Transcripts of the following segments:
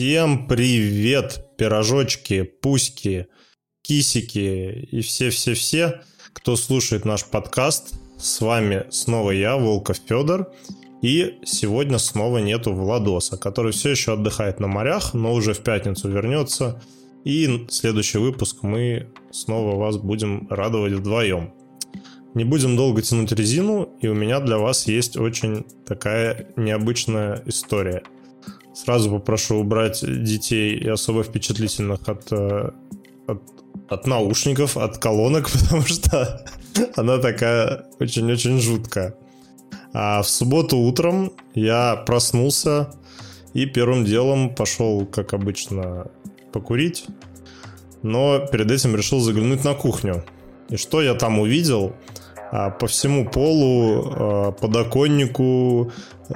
Всем привет, пирожочки, пуськи, кисики и все-все-все, кто слушает наш подкаст. С вами снова я, Волков Федор. И сегодня снова нету Владоса, который все еще отдыхает на морях, но уже в пятницу вернется. И следующий выпуск мы снова вас будем радовать вдвоем. Не будем долго тянуть резину, и у меня для вас есть очень такая необычная история. Сразу попрошу убрать детей и особо впечатлительных от, э, от, от наушников, от колонок, потому что она такая очень-очень жуткая. А в субботу утром я проснулся и первым делом пошел, как обычно, покурить. Но перед этим решил заглянуть на кухню. И что я там увидел? А, по всему полу, а, подоконнику,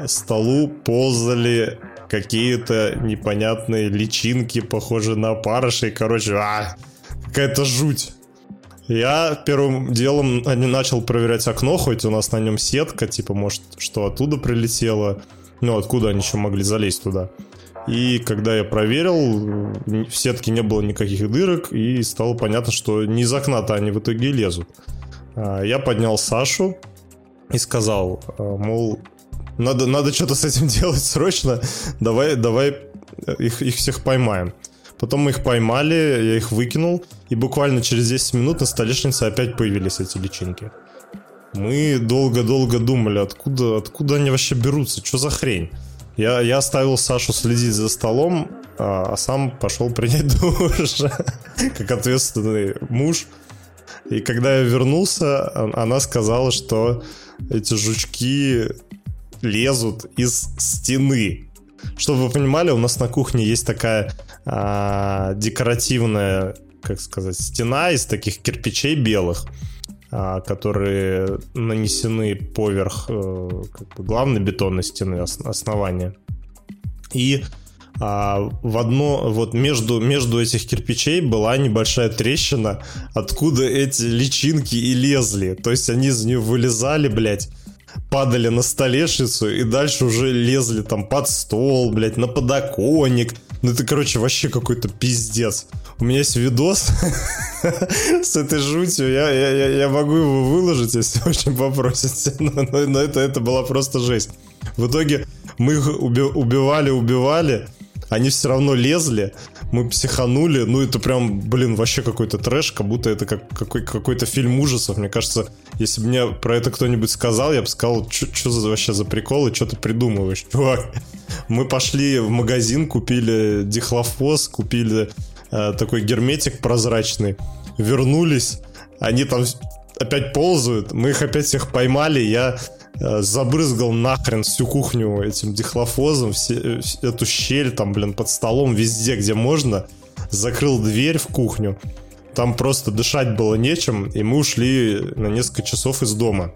столу ползали какие-то непонятные личинки, похожие на парышей. Короче, а, какая-то жуть. Я первым делом не начал проверять окно, хоть у нас на нем сетка, типа, может, что оттуда прилетело. Ну, откуда они еще могли залезть туда. И когда я проверил, в сетке не было никаких дырок, и стало понятно, что не из окна-то они в итоге лезут. А, я поднял Сашу и сказал, а, мол, надо, надо что-то с этим делать срочно, давай, давай их, их всех поймаем. Потом мы их поймали, я их выкинул, и буквально через 10 минут на столешнице опять появились эти личинки. Мы долго-долго думали, откуда, откуда они вообще берутся, что за хрень. Я, я оставил Сашу следить за столом, а, а сам пошел принять душ, как ответственный муж. И когда я вернулся, она сказала, что эти жучки лезут из стены. Чтобы вы понимали, у нас на кухне есть такая а, декоративная, как сказать, стена из таких кирпичей белых, а, которые нанесены поверх а, как бы главной бетонной стены основания. И а, в одно, вот между, между этих кирпичей была небольшая трещина, откуда эти личинки и лезли. То есть они из нее вылезали, блядь, падали на столешницу и дальше уже лезли там под стол, блядь, на подоконник. Ну это, короче, вообще какой-то пиздец. У меня есть видос с этой жутью, я, я, я могу его выложить, если очень попросите, но, но, но это, это была просто жесть. В итоге мы их убивали, убивали, они все равно лезли, мы психанули, ну это прям, блин, вообще какой-то трэш, как будто это как, какой, какой-то фильм ужасов. Мне кажется, если бы мне про это кто-нибудь сказал, я бы сказал, что за вообще за прикол и что ты придумываешь, чувак. Мы пошли в магазин, купили дихлофос, купили э, такой герметик прозрачный, вернулись, они там опять ползают, мы их опять всех поймали, я забрызгал нахрен всю кухню этим дихлофозом, все, э, эту щель там, блин, под столом, везде, где можно, закрыл дверь в кухню. Там просто дышать было нечем, и мы ушли на несколько часов из дома.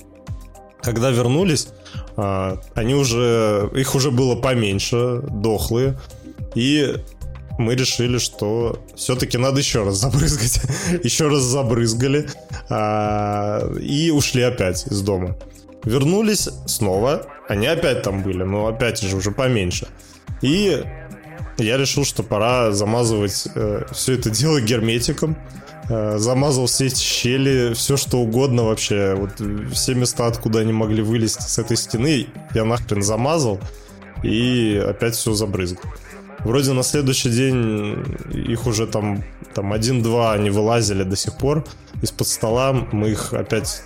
Когда вернулись, э, они уже, их уже было поменьше, дохлые, и мы решили, что все-таки надо еще раз забрызгать. еще раз забрызгали и ушли опять из дома. Вернулись снова, они опять там были, но опять же уже поменьше. И я решил, что пора замазывать э, все это дело герметиком. Э, замазал все эти щели, все что угодно вообще. Вот все места, откуда они могли вылезти с этой стены, я нахрен замазал и опять все забрызгал. Вроде на следующий день их уже там, там один-два они вылазили до сих пор из-под стола. Мы их опять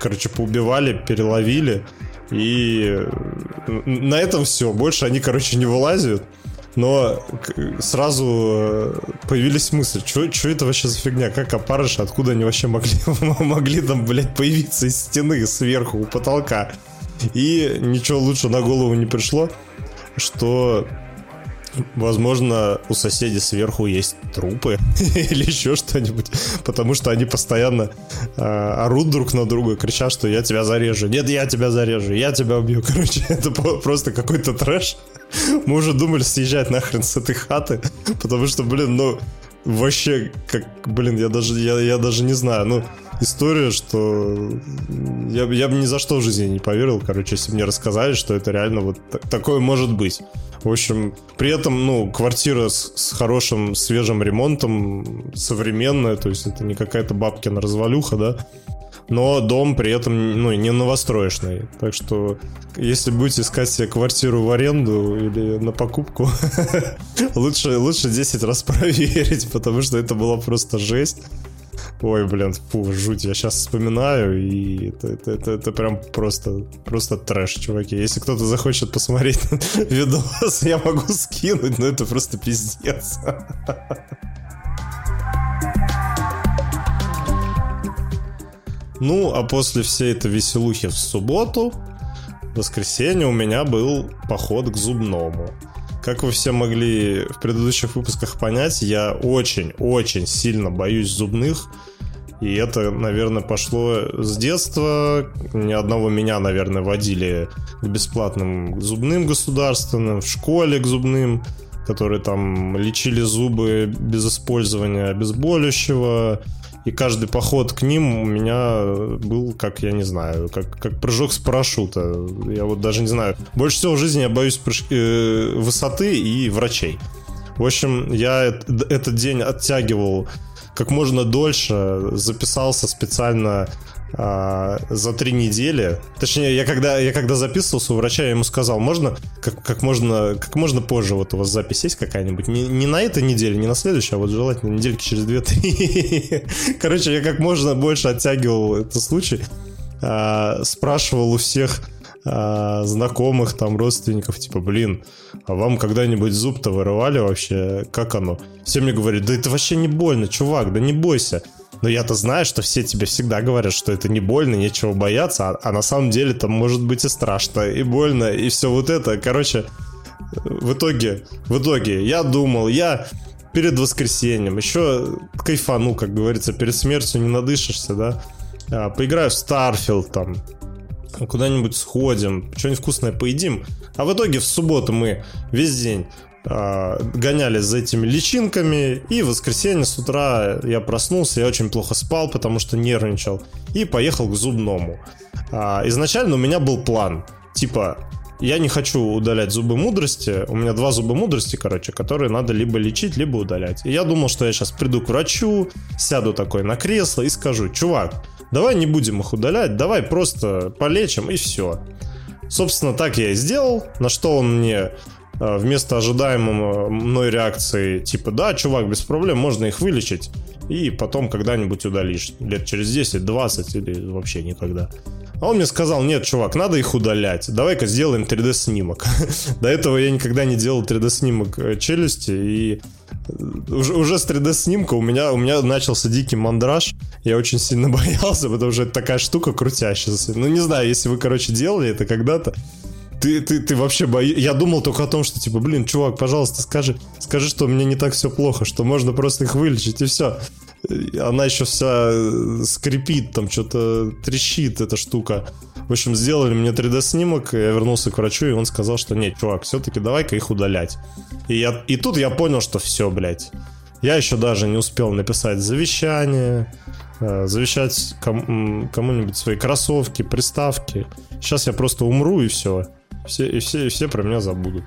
короче, поубивали, переловили. И на этом все. Больше они, короче, не вылазят. Но сразу э, появились мысли, что это вообще за фигня, как опарыши, откуда они вообще могли, могли там, блядь, появиться из стены сверху у потолка. И ничего лучше на голову не пришло, что Возможно, у соседей сверху есть трупы или еще что-нибудь, потому что они постоянно э, орут друг на друга, кричат, что я тебя зарежу. Нет, я тебя зарежу, я тебя убью. Короче, это просто какой-то трэш. Мы уже думали съезжать нахрен с этой хаты, потому что, блин, ну, вообще, как, блин, я даже, я, я даже не знаю, ну, история, что я, я бы ни за что в жизни не поверил, короче, если мне рассказали, что это реально вот такое может быть. В общем, при этом, ну, квартира с, с хорошим свежим ремонтом, современная, то есть это не какая-то бабкина развалюха, да, но дом при этом, ну, не новостроечный. Так что, если будете искать себе квартиру в аренду или на покупку, лучше, лучше 10 раз проверить, потому что это была просто жесть. Ой, блин, фу, жуть, я сейчас вспоминаю, и это, это, это, это прям просто, просто трэш, чуваки. Если кто-то захочет посмотреть видос, я могу скинуть, но это просто пиздец. Ну, а после всей этой веселухи в субботу, в воскресенье у меня был поход к зубному. Как вы все могли в предыдущих выпусках понять, я очень-очень сильно боюсь зубных. И это, наверное, пошло с детства. Ни одного меня, наверное, водили к бесплатным зубным государственным, в школе к зубным, которые там лечили зубы без использования обезболивающего, и каждый поход к ним у меня был, как, я не знаю, как, как прыжок с парашюта. Я вот даже не знаю. Больше всего в жизни я боюсь прыж... э, высоты и врачей. В общем, я этот день оттягивал как можно дольше, записался специально а, за три недели. Точнее, я когда, я когда записывался у врача, я ему сказал, можно как, как, можно, как можно позже вот у вас запись есть какая-нибудь? Не, не на этой неделе, не на следующей, а вот желательно недельки через две-три. Короче, я как можно больше оттягивал этот случай. А, спрашивал у всех а, знакомых, там, родственников, типа, блин, а вам когда-нибудь зуб-то вырывали вообще? Как оно? Все мне говорят, да это вообще не больно, чувак, да не бойся. Но я-то знаю, что все тебе всегда говорят, что это не больно, нечего бояться, а, а на самом деле там может быть и страшно, и больно, и все вот это. Короче, в итоге, в итоге я думал, я перед воскресеньем еще кайфану, как говорится, перед смертью не надышишься, да. А, поиграю в Starfield там, куда-нибудь сходим, что-нибудь вкусное поедим. А в итоге в субботу мы весь день гонялись за этими личинками, и в воскресенье с утра я проснулся, я очень плохо спал, потому что нервничал, и поехал к зубному. А, изначально у меня был план, типа, я не хочу удалять зубы мудрости. У меня два зуба мудрости, короче, которые надо либо лечить, либо удалять. И я думал, что я сейчас приду к врачу, сяду такой на кресло и скажу, чувак, давай не будем их удалять, давай просто полечим и все. Собственно, так я и сделал, на что он мне вместо ожидаемого мной реакции, типа, да, чувак, без проблем, можно их вылечить, и потом когда-нибудь удалишь, лет через 10-20 или вообще никогда. А он мне сказал, нет, чувак, надо их удалять, давай-ка сделаем 3D-снимок. До этого я никогда не делал 3D-снимок э, челюсти, и э, уже, уже с 3D-снимка у меня, у меня начался дикий мандраж. Я очень сильно боялся, потому что это такая штука крутящаяся. Ну, не знаю, если вы, короче, делали это когда-то, ты, ты, ты вообще боишься. Я думал только о том, что типа, блин, чувак, пожалуйста, скажи, скажи, что у меня не так все плохо, что можно просто их вылечить и все. Она еще вся э, скрипит, там что-то трещит эта штука. В общем, сделали мне 3D-снимок, я вернулся к врачу, и он сказал, что нет, чувак, все-таки давай-ка их удалять. И, я, и тут я понял, что все, блядь. Я еще даже не успел написать завещание, э, завещать кому- кому-нибудь свои кроссовки, приставки. Сейчас я просто умру и все. Все, и, все, и все про меня забудут.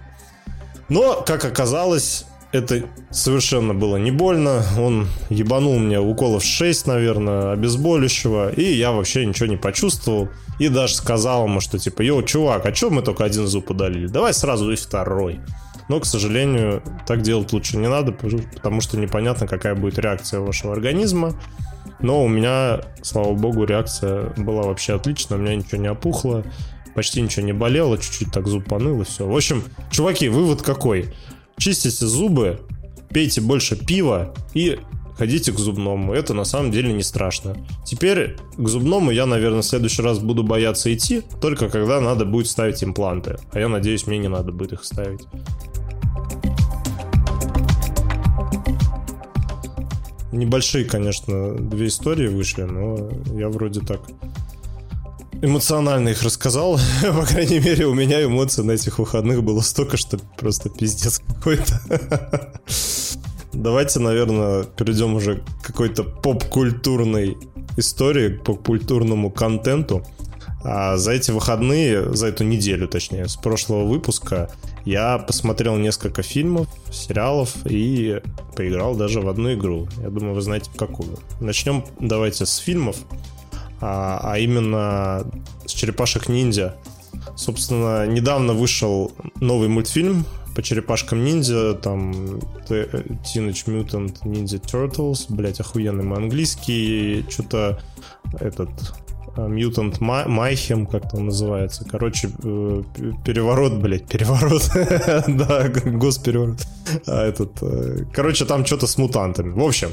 Но, как оказалось, это совершенно было не больно. Он ебанул мне уколов 6, наверное, обезболивающего, и я вообще ничего не почувствовал. И даже сказал ему, что типа, йоу, чувак, а чё мы только один зуб удалили? Давай сразу и второй. Но, к сожалению, так делать лучше не надо, потому что непонятно, какая будет реакция вашего организма. Но у меня, слава богу, реакция была вообще отличная, у меня ничего не опухло почти ничего не болело, чуть-чуть так зуб поныл и все. В общем, чуваки, вывод какой? Чистите зубы, пейте больше пива и ходите к зубному. Это на самом деле не страшно. Теперь к зубному я, наверное, в следующий раз буду бояться идти, только когда надо будет ставить импланты. А я надеюсь, мне не надо будет их ставить. Небольшие, конечно, две истории вышли, но я вроде так эмоционально их рассказал. По крайней мере, у меня эмоций на этих выходных было столько, что просто пиздец какой-то. Давайте, наверное, перейдем уже к какой-то поп-культурной истории, по культурному контенту. А за эти выходные, за эту неделю, точнее, с прошлого выпуска, я посмотрел несколько фильмов, сериалов и поиграл даже в одну игру. Я думаю, вы знаете, какую. Начнем давайте с фильмов, а, а именно с «Черепашек ниндзя». Собственно, недавно вышел новый мультфильм по черепашкам ниндзя, там Teenage Mutant Ninja Turtles, блять, охуенный мой английский, что-то этот Mutant Mayhem, как-то называется. Короче, э, переворот, блядь, переворот. да, госпереворот. А этот, э, короче, там что-то с мутантами. В общем,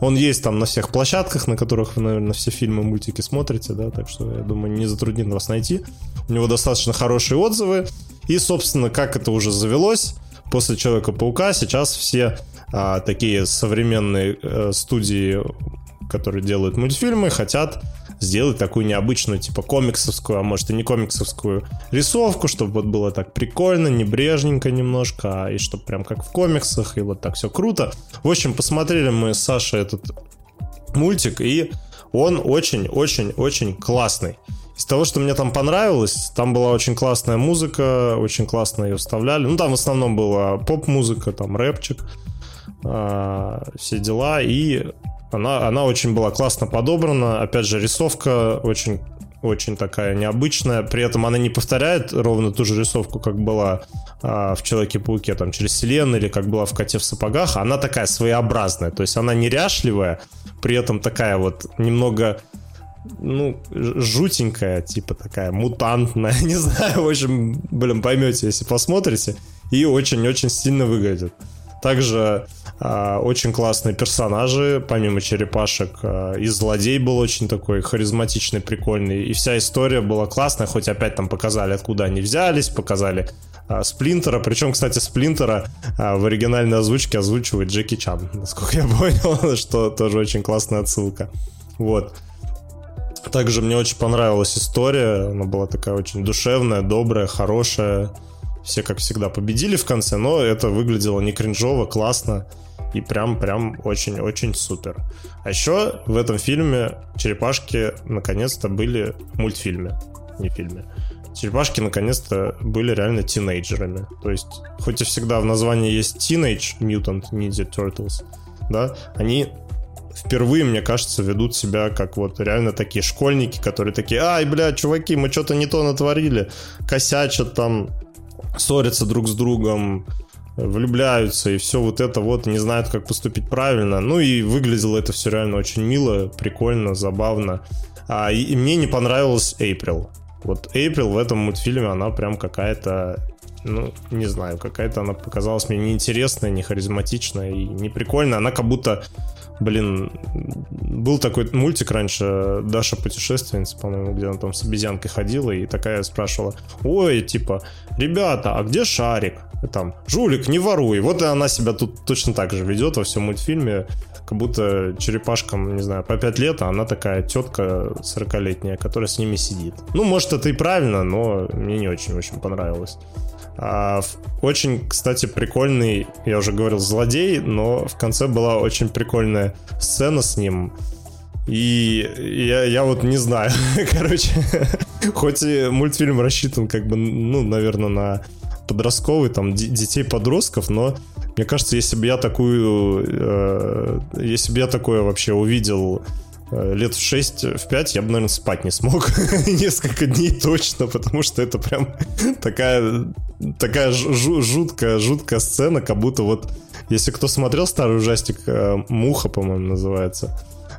он есть там на всех площадках, на которых вы, наверное, все фильмы, мультики смотрите, да, так что, я думаю, не затруднит вас найти. У него достаточно хорошие отзывы. И, собственно, как это уже завелось, после Человека-паука сейчас все а, такие современные а, студии, которые делают мультфильмы, хотят сделать такую необычную, типа комиксовскую, а может и не комиксовскую рисовку, чтобы вот было так прикольно, небрежненько немножко, а и чтобы прям как в комиксах, и вот так все круто. В общем, посмотрели мы с Сашей этот мультик, и он очень-очень-очень классный. Из того, что мне там понравилось, там была очень классная музыка, очень классно ее вставляли. Ну, там в основном была поп-музыка, там рэпчик, э, все дела. И она, она очень была классно подобрана. Опять же, рисовка очень очень такая необычная. При этом она не повторяет ровно ту же рисовку, как была а, в Человеке-пауке, там, через вселенную, или как была в Коте в сапогах. Она такая своеобразная. То есть она неряшливая, при этом такая вот немного ну, жутенькая, типа такая мутантная, не знаю, в общем, блин, поймете, если посмотрите, и очень-очень сильно выглядит. Также очень классные персонажи, помимо черепашек. Э, и злодей был очень такой харизматичный, прикольный. И вся история была классная, хоть опять там показали, откуда они взялись, показали э, Сплинтера. Причем, кстати, Сплинтера в оригинальной озвучке озвучивает Джеки Чан, насколько я понял, что тоже очень классная отсылка. Вот. Также мне очень понравилась история. Она была такая очень душевная, добрая, хорошая. Все, как всегда, победили в конце, но это выглядело не кринжово, классно и прям-прям очень-очень супер. А еще в этом фильме черепашки наконец-то были в мультфильме, не фильме. Черепашки наконец-то были реально тинейджерами. То есть, хоть и всегда в названии есть Teenage Mutant Ninja Turtles, да, они впервые, мне кажется, ведут себя как вот реально такие школьники, которые такие, ай, бля, чуваки, мы что-то не то натворили, косячат там, ссорятся друг с другом, влюбляются и все вот это вот, не знают, как поступить правильно. Ну и выглядело это все реально очень мило, прикольно, забавно. А, и, и мне не понравилась Эйприл. Вот Эйприл в этом мультфильме, она прям какая-то, ну, не знаю, какая-то она показалась мне неинтересная, не харизматичная и не прикольная. Она как будто Блин, был такой мультик раньше, Даша путешественница, по-моему, где она там с обезьянкой ходила и такая спрашивала, ой, типа, ребята, а где шарик? Там, жулик, не воруй. Вот и она себя тут точно так же ведет во всем мультфильме, как будто черепашкам, не знаю, по 5 лет, а она такая тетка 40-летняя, которая с ними сидит. Ну, может, это и правильно, но мне не очень-очень понравилось. А, очень, кстати, прикольный, я уже говорил, злодей, но в конце была очень прикольная сцена с ним. И я, я вот не знаю, короче, хоть и мультфильм рассчитан как бы, ну, наверное, на подростковый, там, детей-подростков, но мне кажется, если бы я такую, э, если бы я такое вообще увидел лет в 6, в 5 я бы, наверное, спать не смог несколько дней точно, потому что это прям такая, такая жуткая, жуткая сцена, как будто вот, если кто смотрел старый ужастик, э, «Муха», по-моему, называется,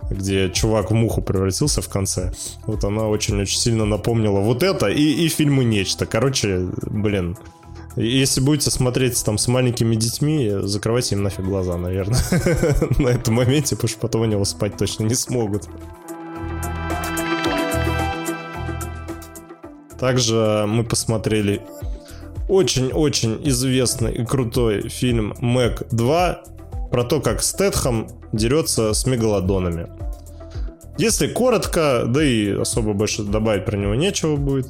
где чувак в муху превратился в конце. Вот она очень-очень сильно напомнила вот это и, и фильмы «Нечто». Короче, блин, если будете смотреть там с маленькими детьми, закрывайте им нафиг глаза, наверное, на этом моменте, потому что потом они его спать точно не смогут. Также мы посмотрели очень-очень известный и крутой фильм «Мэг 2» про то, как Стэтхэм дерется с мегалодонами. Если коротко, да и особо больше добавить про него нечего будет,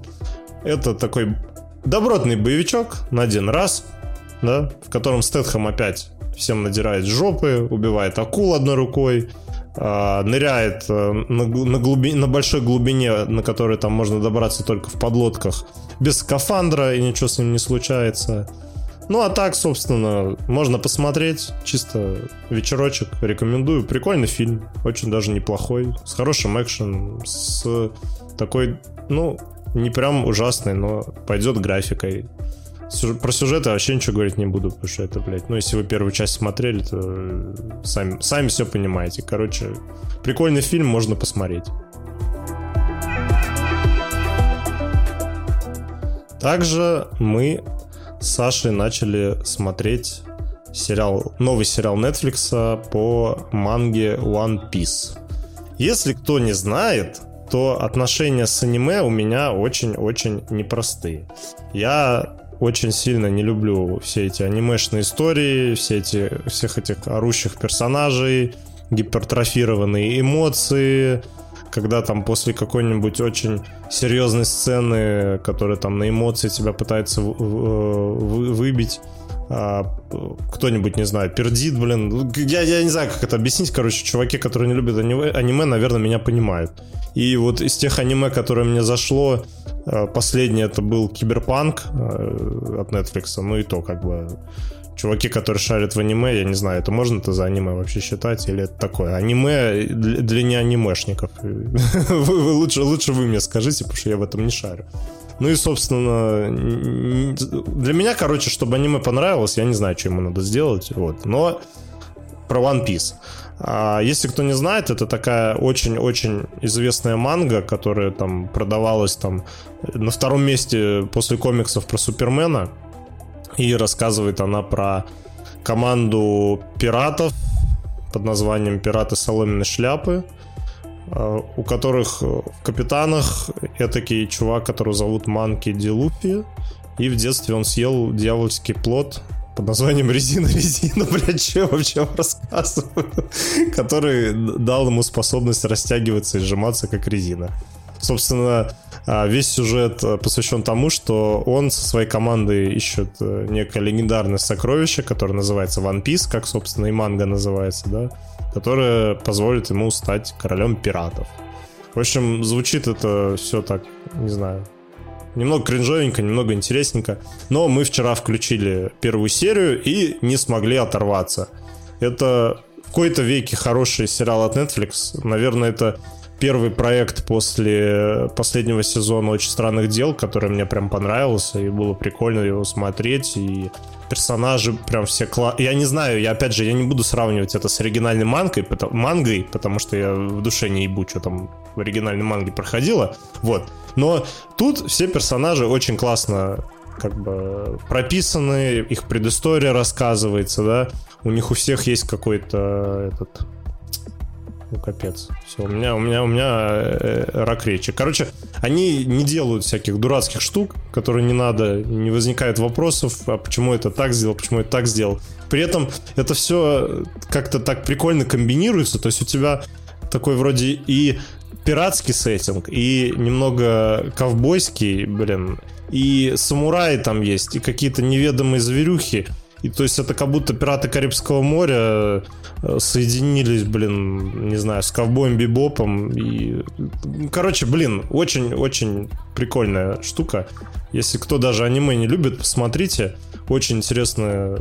это такой добротный боевичок на один раз, да, в котором Стэтхэм опять всем надирает жопы, убивает акул одной рукой, э, ныряет э, на, на, на большой глубине, на которой там можно добраться только в подлодках, без скафандра, и ничего с ним не случается. Ну, а так, собственно, можно посмотреть. Чисто вечерочек. Рекомендую. Прикольный фильм. Очень даже неплохой. С хорошим экшеном. С такой, ну, не прям ужасной, но пойдет графикой. Про сюжет я вообще ничего говорить не буду, потому что это, блядь, ну, если вы первую часть смотрели, то э, сами, сами все понимаете. Короче, прикольный фильм, можно посмотреть. Также мы с Сашей начали смотреть сериал, новый сериал Netflix по манге One Piece. Если кто не знает, то отношения с аниме у меня очень-очень непростые. Я очень сильно не люблю все эти анимешные истории, все эти, всех этих орущих персонажей, гипертрофированные эмоции, когда там после какой-нибудь очень серьезной сцены, которая там на эмоции тебя пытается выбить, а, кто-нибудь, не знаю, пердит, блин. Я, я не знаю, как это объяснить. Короче, чуваки, которые не любят аниме, аниме, наверное, меня понимают. И вот из тех аниме, которое мне зашло, а, последний это был Киберпанк а, от Netflix. Ну и то, как бы чуваки, которые шарят в аниме, я не знаю, это можно это за аниме вообще считать, или это такое? Аниме для, для не анимешников. вы, лучше, лучше вы мне скажите, потому что я в этом не шарю. Ну и, собственно, для меня, короче, чтобы аниме понравилось, я не знаю, что ему надо сделать. Вот. Но про One Piece. А если кто не знает, это такая очень-очень известная манга, которая там продавалась там на втором месте после комиксов про Супермена. И рассказывает она про команду пиратов под названием «Пираты соломенной шляпы», у которых в капитанах этакий чувак, которого зовут Манки Дилупи, и в детстве он съел дьявольский плод под названием «Резина, резина», блядь, что я вообще рассказываю, который дал ему способность растягиваться и сжиматься, как резина. Собственно, весь сюжет посвящен тому, что он со своей командой ищет э, некое легендарное сокровище, которое называется One Piece, как, собственно, и манга называется, да, которая позволит ему стать королем пиратов. В общем, звучит это все так, не знаю, немного кринжовенько, немного интересненько. Но мы вчера включили первую серию и не смогли оторваться. Это в какой-то веке хороший сериал от Netflix. Наверное, это первый проект после последнего сезона «Очень странных дел», который мне прям понравился, и было прикольно его смотреть, и персонажи прям все кла... Я не знаю, я опять же, я не буду сравнивать это с оригинальной мангой, потому... мангой, потому что я в душе не ебу, что там в оригинальной манге проходило. Вот. Но тут все персонажи очень классно как бы прописаны, их предыстория рассказывается, да. У них у всех есть какой-то этот ну капец. Все, у меня, у меня, у меня э, рак речи. Короче, они не делают всяких дурацких штук, которые не надо, не возникает вопросов, а почему это так сделал, почему это так сделал. При этом это все как-то так прикольно комбинируется, то есть у тебя такой вроде и пиратский сеттинг, и немного ковбойский, блин, и самураи там есть, и какие-то неведомые зверюхи, и то есть это как будто пираты Карибского моря э, соединились, блин, не знаю, с ковбоем Бибопом. И... Короче, блин, очень-очень прикольная штука. Если кто даже аниме не любит, посмотрите. Очень интересно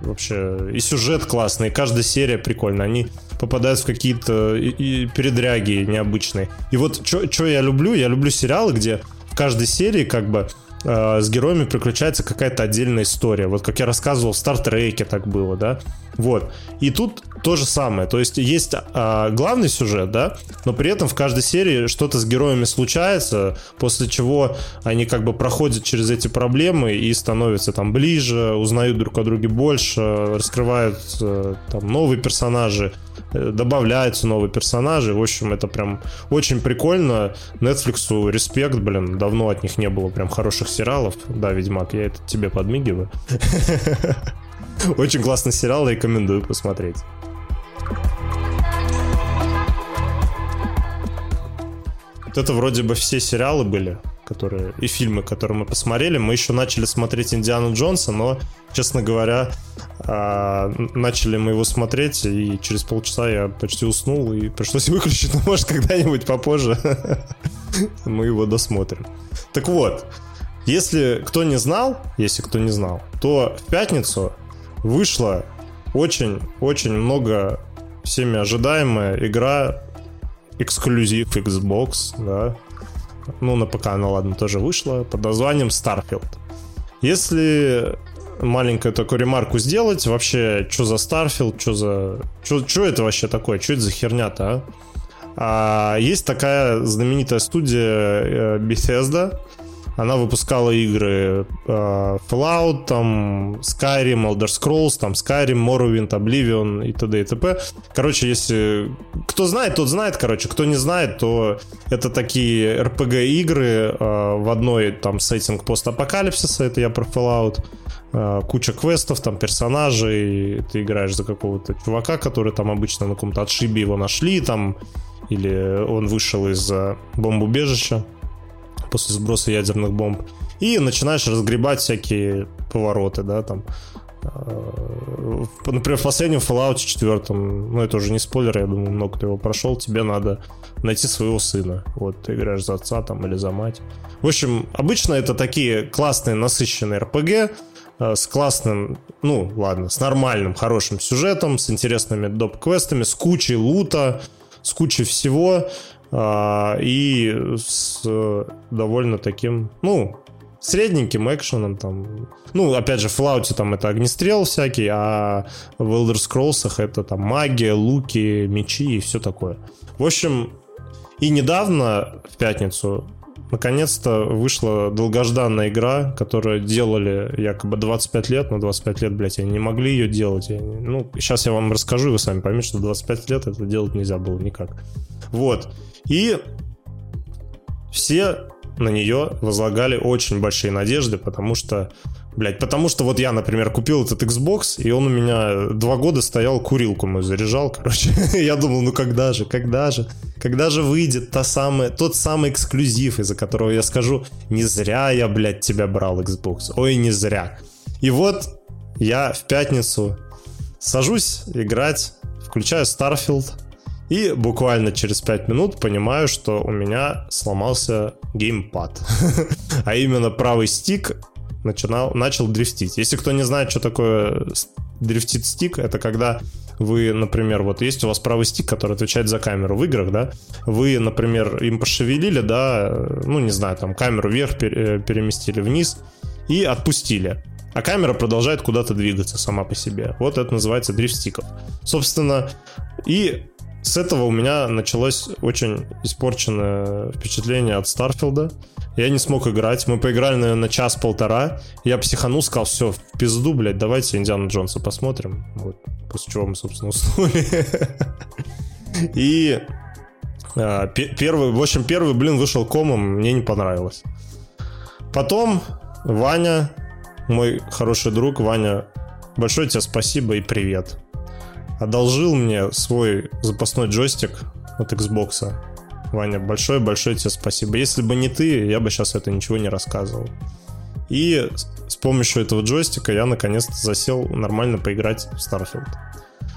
вообще. И сюжет классный, и каждая серия прикольная. Они попадают в какие-то и, и передряги необычные. И вот что я люблю? Я люблю сериалы, где в каждой серии как бы э, с героями приключается какая-то отдельная история. Вот как я рассказывал, в Стартреке так было, да. Вот. И тут то же самое. То есть есть а, главный сюжет, да, но при этом в каждой серии что-то с героями случается, после чего они как бы проходят через эти проблемы и становятся там ближе, узнают друг о друге больше, раскрывают э, там новые персонажи, э, добавляются новые персонажи. В общем, это прям очень прикольно. Netflix респект, блин, давно от них не было прям хороших сериалов. Да, Ведьмак, я это тебе подмигиваю. Очень классный сериал, рекомендую посмотреть. Это вроде бы все сериалы были. которые, и фильмы, которые мы посмотрели. Мы еще начали смотреть Индиану Джонса, но, честно говоря, а, начали мы его смотреть, и через полчаса я почти уснул, и пришлось выключить, но может когда-нибудь попозже мы его досмотрим. Так вот, если кто не знал, если кто не знал, то в пятницу вышла очень-очень много всеми ожидаемая игра эксклюзив Xbox, да, ну, на ПК она, ладно, тоже вышла, под названием Starfield. Если маленькую такую ремарку сделать, вообще, что за Starfield, что за... Что это вообще такое, что это за херня-то, а? а? Есть такая знаменитая студия э, Bethesda, она выпускала игры э, Fallout, там, Skyrim, Elder Scrolls, там, Skyrim, Morrowind, Oblivion и т.д. и т.п. Короче, если... Кто знает, тот знает, короче. Кто не знает, то это такие RPG-игры э, в одной, там, сеттинг постапокалипсиса, это я про Fallout. Э, куча квестов, там, персонажей. Ты играешь за какого-то чувака, который там обычно на каком-то отшибе его нашли, там, или он вышел из бомбоубежища после сброса ядерных бомб. И начинаешь разгребать всякие повороты, да, там. Э, например, в последнем Fallout 4, ну это уже не спойлер, я думаю, много кто его прошел, тебе надо найти своего сына. Вот, ты играешь за отца там или за мать. В общем, обычно это такие классные, насыщенные RPG, э, с классным, ну ладно, с нормальным, хорошим сюжетом, с интересными доп-квестами, с кучей лута, с кучей всего. А, и с довольно таким, ну, средненьким экшеном там. Ну, опять же, в Fallout там это огнестрел всякий, а в Elder Scrolls это там магия, луки, мечи и все такое. В общем, и недавно, в пятницу, наконец-то вышла долгожданная игра, которую делали якобы 25 лет, но 25 лет, блядь, они не могли ее делать. Я. Ну, сейчас я вам расскажу, и вы сами поймете, что 25 лет это делать нельзя было никак. Вот. И все на нее возлагали очень большие надежды, потому что, блядь, потому что вот я, например, купил этот Xbox, и он у меня два года стоял, курилку мою заряжал, короче. я думал, ну когда же, когда же, когда же выйдет та самая, тот самый эксклюзив, из-за которого я скажу, не зря я, блядь, тебя брал Xbox, ой, не зря. И вот я в пятницу сажусь играть, включаю Starfield, и буквально через 5 минут понимаю, что у меня сломался геймпад. а именно правый стик начинал, начал дрифтить. Если кто не знает, что такое дрифтит стик, это когда вы, например, вот есть у вас правый стик, который отвечает за камеру в играх, да, вы, например, им пошевелили, да, ну, не знаю, там камеру вверх э, переместили вниз и отпустили. А камера продолжает куда-то двигаться сама по себе. Вот это называется дрифт стиков. Собственно, и с этого у меня началось очень испорченное впечатление от Старфилда. Я не смог играть. Мы поиграли, наверное, на час-полтора. Я психанул, сказал, все, в пизду, блядь, давайте Индиану Джонса посмотрим. Вот, после чего мы, собственно, уснули. И а, первый, в общем, первый, блин, вышел комом, мне не понравилось. Потом Ваня, мой хороший друг, Ваня, большое тебе спасибо и привет одолжил мне свой запасной джойстик от Xbox. Ваня, большое-большое тебе спасибо. Если бы не ты, я бы сейчас это ничего не рассказывал. И с помощью этого джойстика я наконец-то засел нормально поиграть в Starfield.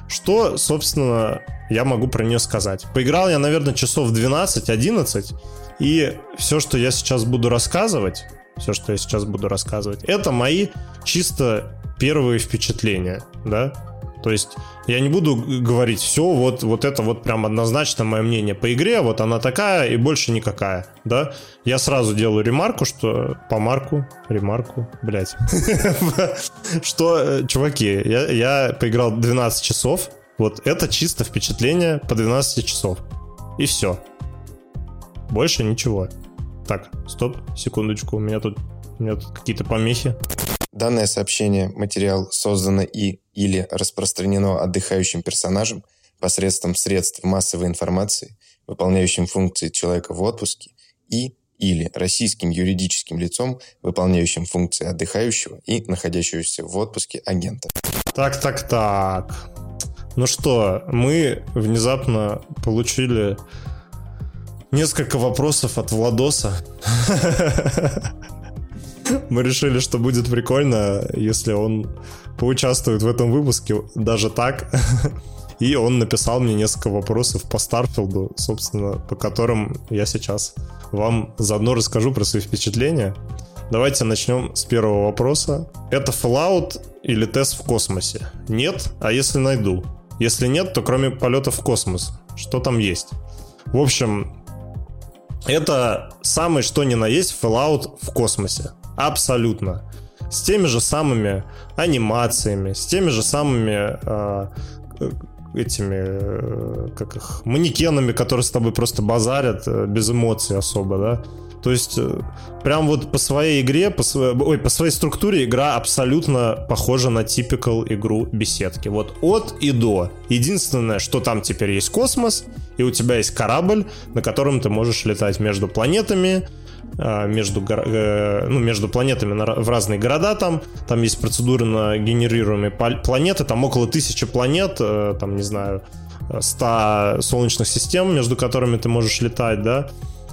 Что, собственно, я могу про нее сказать? Поиграл я, наверное, часов 12-11, и все, что я сейчас буду рассказывать, все, что я сейчас буду рассказывать, это мои чисто первые впечатления, да? То есть я не буду говорить, все, вот, вот это вот прям однозначно мое мнение по игре, вот она такая и больше никакая, да. Я сразу делаю ремарку, что по марку, ремарку, блять, что, э, чуваки, я поиграл 12 часов, вот это чисто впечатление по 12 часов. И все. Больше ничего. Так, стоп, секундочку, у меня тут, у меня тут какие-то помехи. Данное сообщение, материал создано и или распространено отдыхающим персонажем посредством средств массовой информации, выполняющим функции человека в отпуске, и или российским юридическим лицом, выполняющим функции отдыхающего и находящегося в отпуске агента. Так, так, так. Ну что, мы внезапно получили несколько вопросов от Владоса. Мы решили, что будет прикольно, если он поучаствует в этом выпуске даже так. И он написал мне несколько вопросов по Старфилду, собственно, по которым я сейчас вам заодно расскажу про свои впечатления. Давайте начнем с первого вопроса. Это Fallout или тест в космосе? Нет, а если найду? Если нет, то кроме полетов в космос, что там есть? В общем, это самый что ни на есть Fallout в космосе. Абсолютно. С теми же самыми анимациями, с теми же самыми э, этими, э, как их, манекенами, которые с тобой просто базарят э, без эмоций особо, да. То есть, э, прям вот по своей игре, по своей, ой, по своей структуре игра абсолютно похожа на типикал игру беседки. Вот от и до. Единственное, что там теперь есть космос, и у тебя есть корабль, на котором ты можешь летать между планетами, а, между, э, ну, между планетами в разные города там. Там есть процедуры на генерируемые планеты, там около тысячи планет, э, там, не знаю, 100 солнечных систем, между которыми ты можешь летать, да.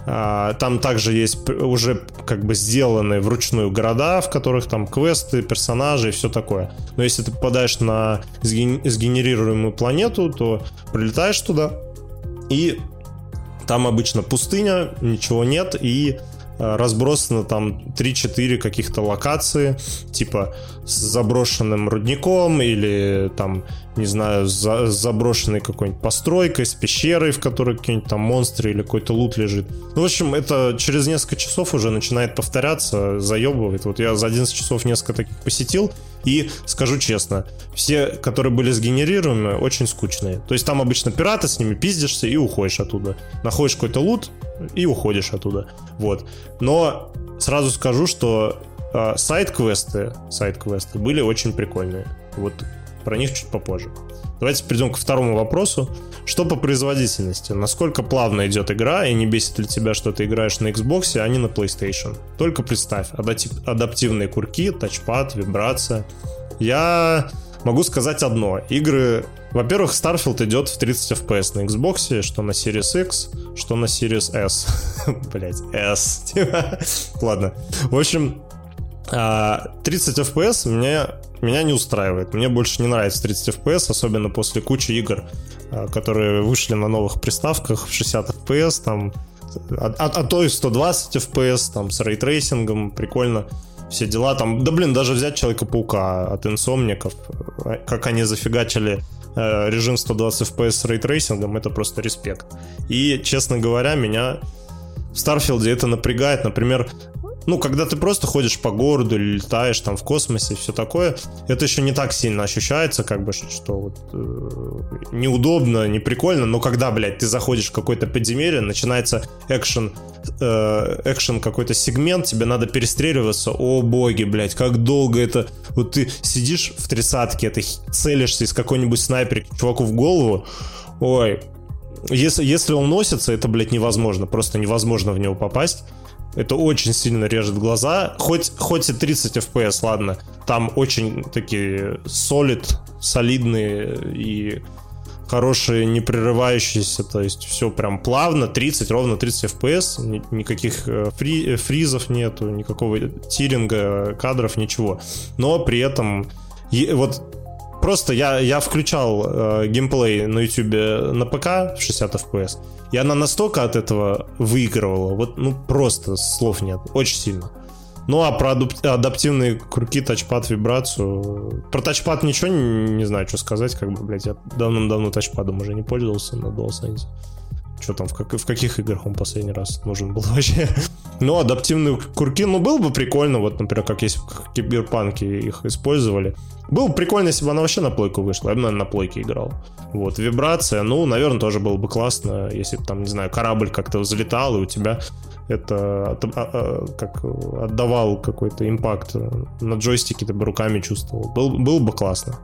А, там также есть уже как бы сделанные вручную города, в которых там квесты, персонажи и все такое. Но если ты попадаешь на сгенерируемую планету, то прилетаешь туда, и там обычно пустыня, ничего нет, и разбросано там 3-4 каких-то локации, типа с заброшенным рудником или там, не знаю, с заброшенной какой-нибудь постройкой, с пещерой, в которой какие-нибудь там монстры или какой-то лут лежит. Ну, в общем, это через несколько часов уже начинает повторяться, заебывает. Вот я за 11 часов несколько таких посетил, и скажу честно, все, которые были сгенерируемы, очень скучные. То есть там обычно пираты, с ними пиздишься и уходишь оттуда. Находишь какой-то лут и уходишь оттуда. Вот. Но сразу скажу, что э, сайт-квесты, сайт-квесты были очень прикольные. Вот про них чуть попозже. Давайте перейдем к второму вопросу. Что по производительности? Насколько плавно идет игра, и не бесит ли тебя, что ты играешь на Xbox, а не на PlayStation? Только представь, адаптивные курки, тачпад, вибрация. Я могу сказать одно. Игры... Во-первых, Starfield идет в 30 FPS на Xbox, что на Series X, что на Series S. Блять, S. Ладно. В общем, 30 а, FPS меня, меня не устраивает. Мне больше не нравится 30 FPS, особенно после кучи игр, а, которые вышли на новых приставках в 60 FPS, там, а, а, а то и 120 FPS, там, с ray tracing ом, прикольно. Все дела там, да блин, даже взять Человека-паука от инсомников, как они зафигачили режим 120 FPS ray tracing ом, это просто респект. И, честно говоря, меня в Starfield е это напрягает. Например, ну, когда ты просто ходишь по городу или летаешь там в космосе все такое, это еще не так сильно ощущается, как бы, что вот э, неудобно, не прикольно, но когда, блядь, ты заходишь в какое-то подземелье, начинается экшен, э, экшен какой-то сегмент, тебе надо перестреливаться, о боги, блядь, как долго это, вот ты сидишь в тридцатке, ты целишься из какой-нибудь снайпера чуваку в голову, ой, если, если он носится, это, блядь, невозможно, просто невозможно в него попасть. Это очень сильно режет глаза. Хоть, хоть и 30 FPS, ладно. Там очень такие солид, солидные и хорошие, не прерывающиеся, то есть все прям плавно, 30, ровно 30 FPS, никаких э, фри, э, фризов нету, никакого тиринга, кадров, ничего. Но при этом вот просто я, я включал э, геймплей на YouTube на ПК в 60 FPS, и она настолько от этого выигрывала, вот, ну, просто слов нет, очень сильно. Ну, а про адаптивные круги, тачпад, вибрацию... Про тачпад ничего не, не знаю, что сказать, как бы, блядь, я давным-давно тачпадом уже не пользовался на DualSense. Что там, в, как, в каких играх он последний раз нужен был вообще? Ну, адаптивные курки, ну, было бы прикольно, вот, например, как есть в Киберпанке их использовали. Было бы прикольно, если бы она вообще на плойку вышла. Я бы, наверное, на плойке играл. Вот, вибрация, ну, наверное, тоже было бы классно, если бы там, не знаю, корабль как-то взлетал, и у тебя это от, а, а, как отдавал какой-то импакт на джойстике, ты бы руками чувствовал. Был, было бы классно.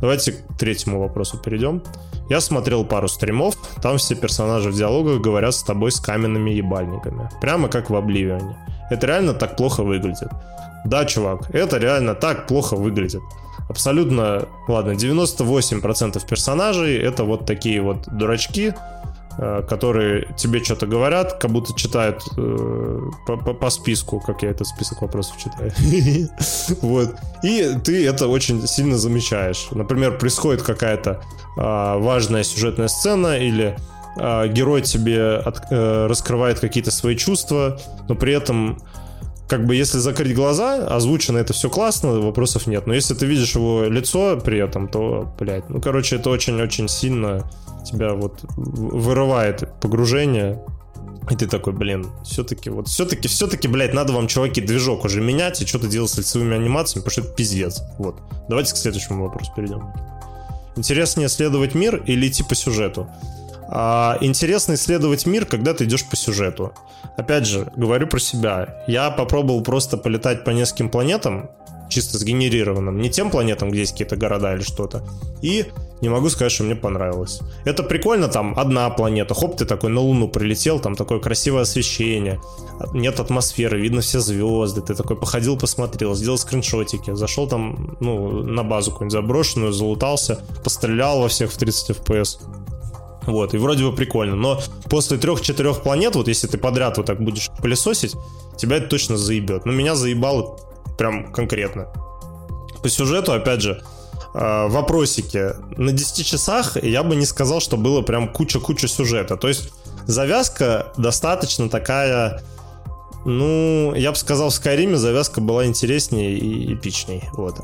Давайте к третьему вопросу перейдем. Я смотрел пару стримов, там все персонажи в диалогах говорят с тобой с каменными ебальниками. Прямо как в Обливионе. Это реально так плохо выглядит. Да, чувак, это реально так плохо выглядит. Абсолютно, ладно, 98% персонажей это вот такие вот дурачки, которые тебе что-то говорят, как будто читают э, по, списку, как я этот список вопросов читаю. Вот. И ты это очень сильно замечаешь. Например, происходит какая-то э, важная сюжетная сцена или э, герой тебе э, раскрывает какие-то свои чувства, но при этом как бы если закрыть глаза, озвучено это все классно, вопросов нет. Но если ты видишь его лицо при этом, то, блядь, ну, короче, это очень-очень сильно тебя вот вырывает погружение, и ты такой, блин, все-таки, вот все-таки, все-таки, блядь, надо вам, чуваки, движок уже менять и что-то делать с лицевыми анимациями, потому что это пиздец. Вот. Давайте к следующему вопросу перейдем. Интереснее исследовать мир или идти по сюжету? А, интересно исследовать мир, когда ты идешь по сюжету. Опять же, говорю про себя. Я попробовал просто полетать по нескольким планетам, чисто сгенерированным, не тем планетам, где есть какие-то города или что-то. И не могу сказать, что мне понравилось. Это прикольно, там одна планета, хоп, ты такой на Луну прилетел, там такое красивое освещение, нет атмосферы, видно все звезды, ты такой походил, посмотрел, сделал скриншотики, зашел там, ну, на базу какую-нибудь заброшенную, залутался, пострелял во всех в 30 FPS. Вот, и вроде бы прикольно. Но после трех-четырех планет, вот если ты подряд вот так будешь пылесосить, тебя это точно заебет. Но меня заебало прям конкретно. По сюжету, опять же, э, вопросики. На 10 часах я бы не сказал, что было прям куча-куча сюжета. То есть завязка достаточно такая... Ну, я бы сказал, в Скайриме завязка была интереснее и эпичней. Вот.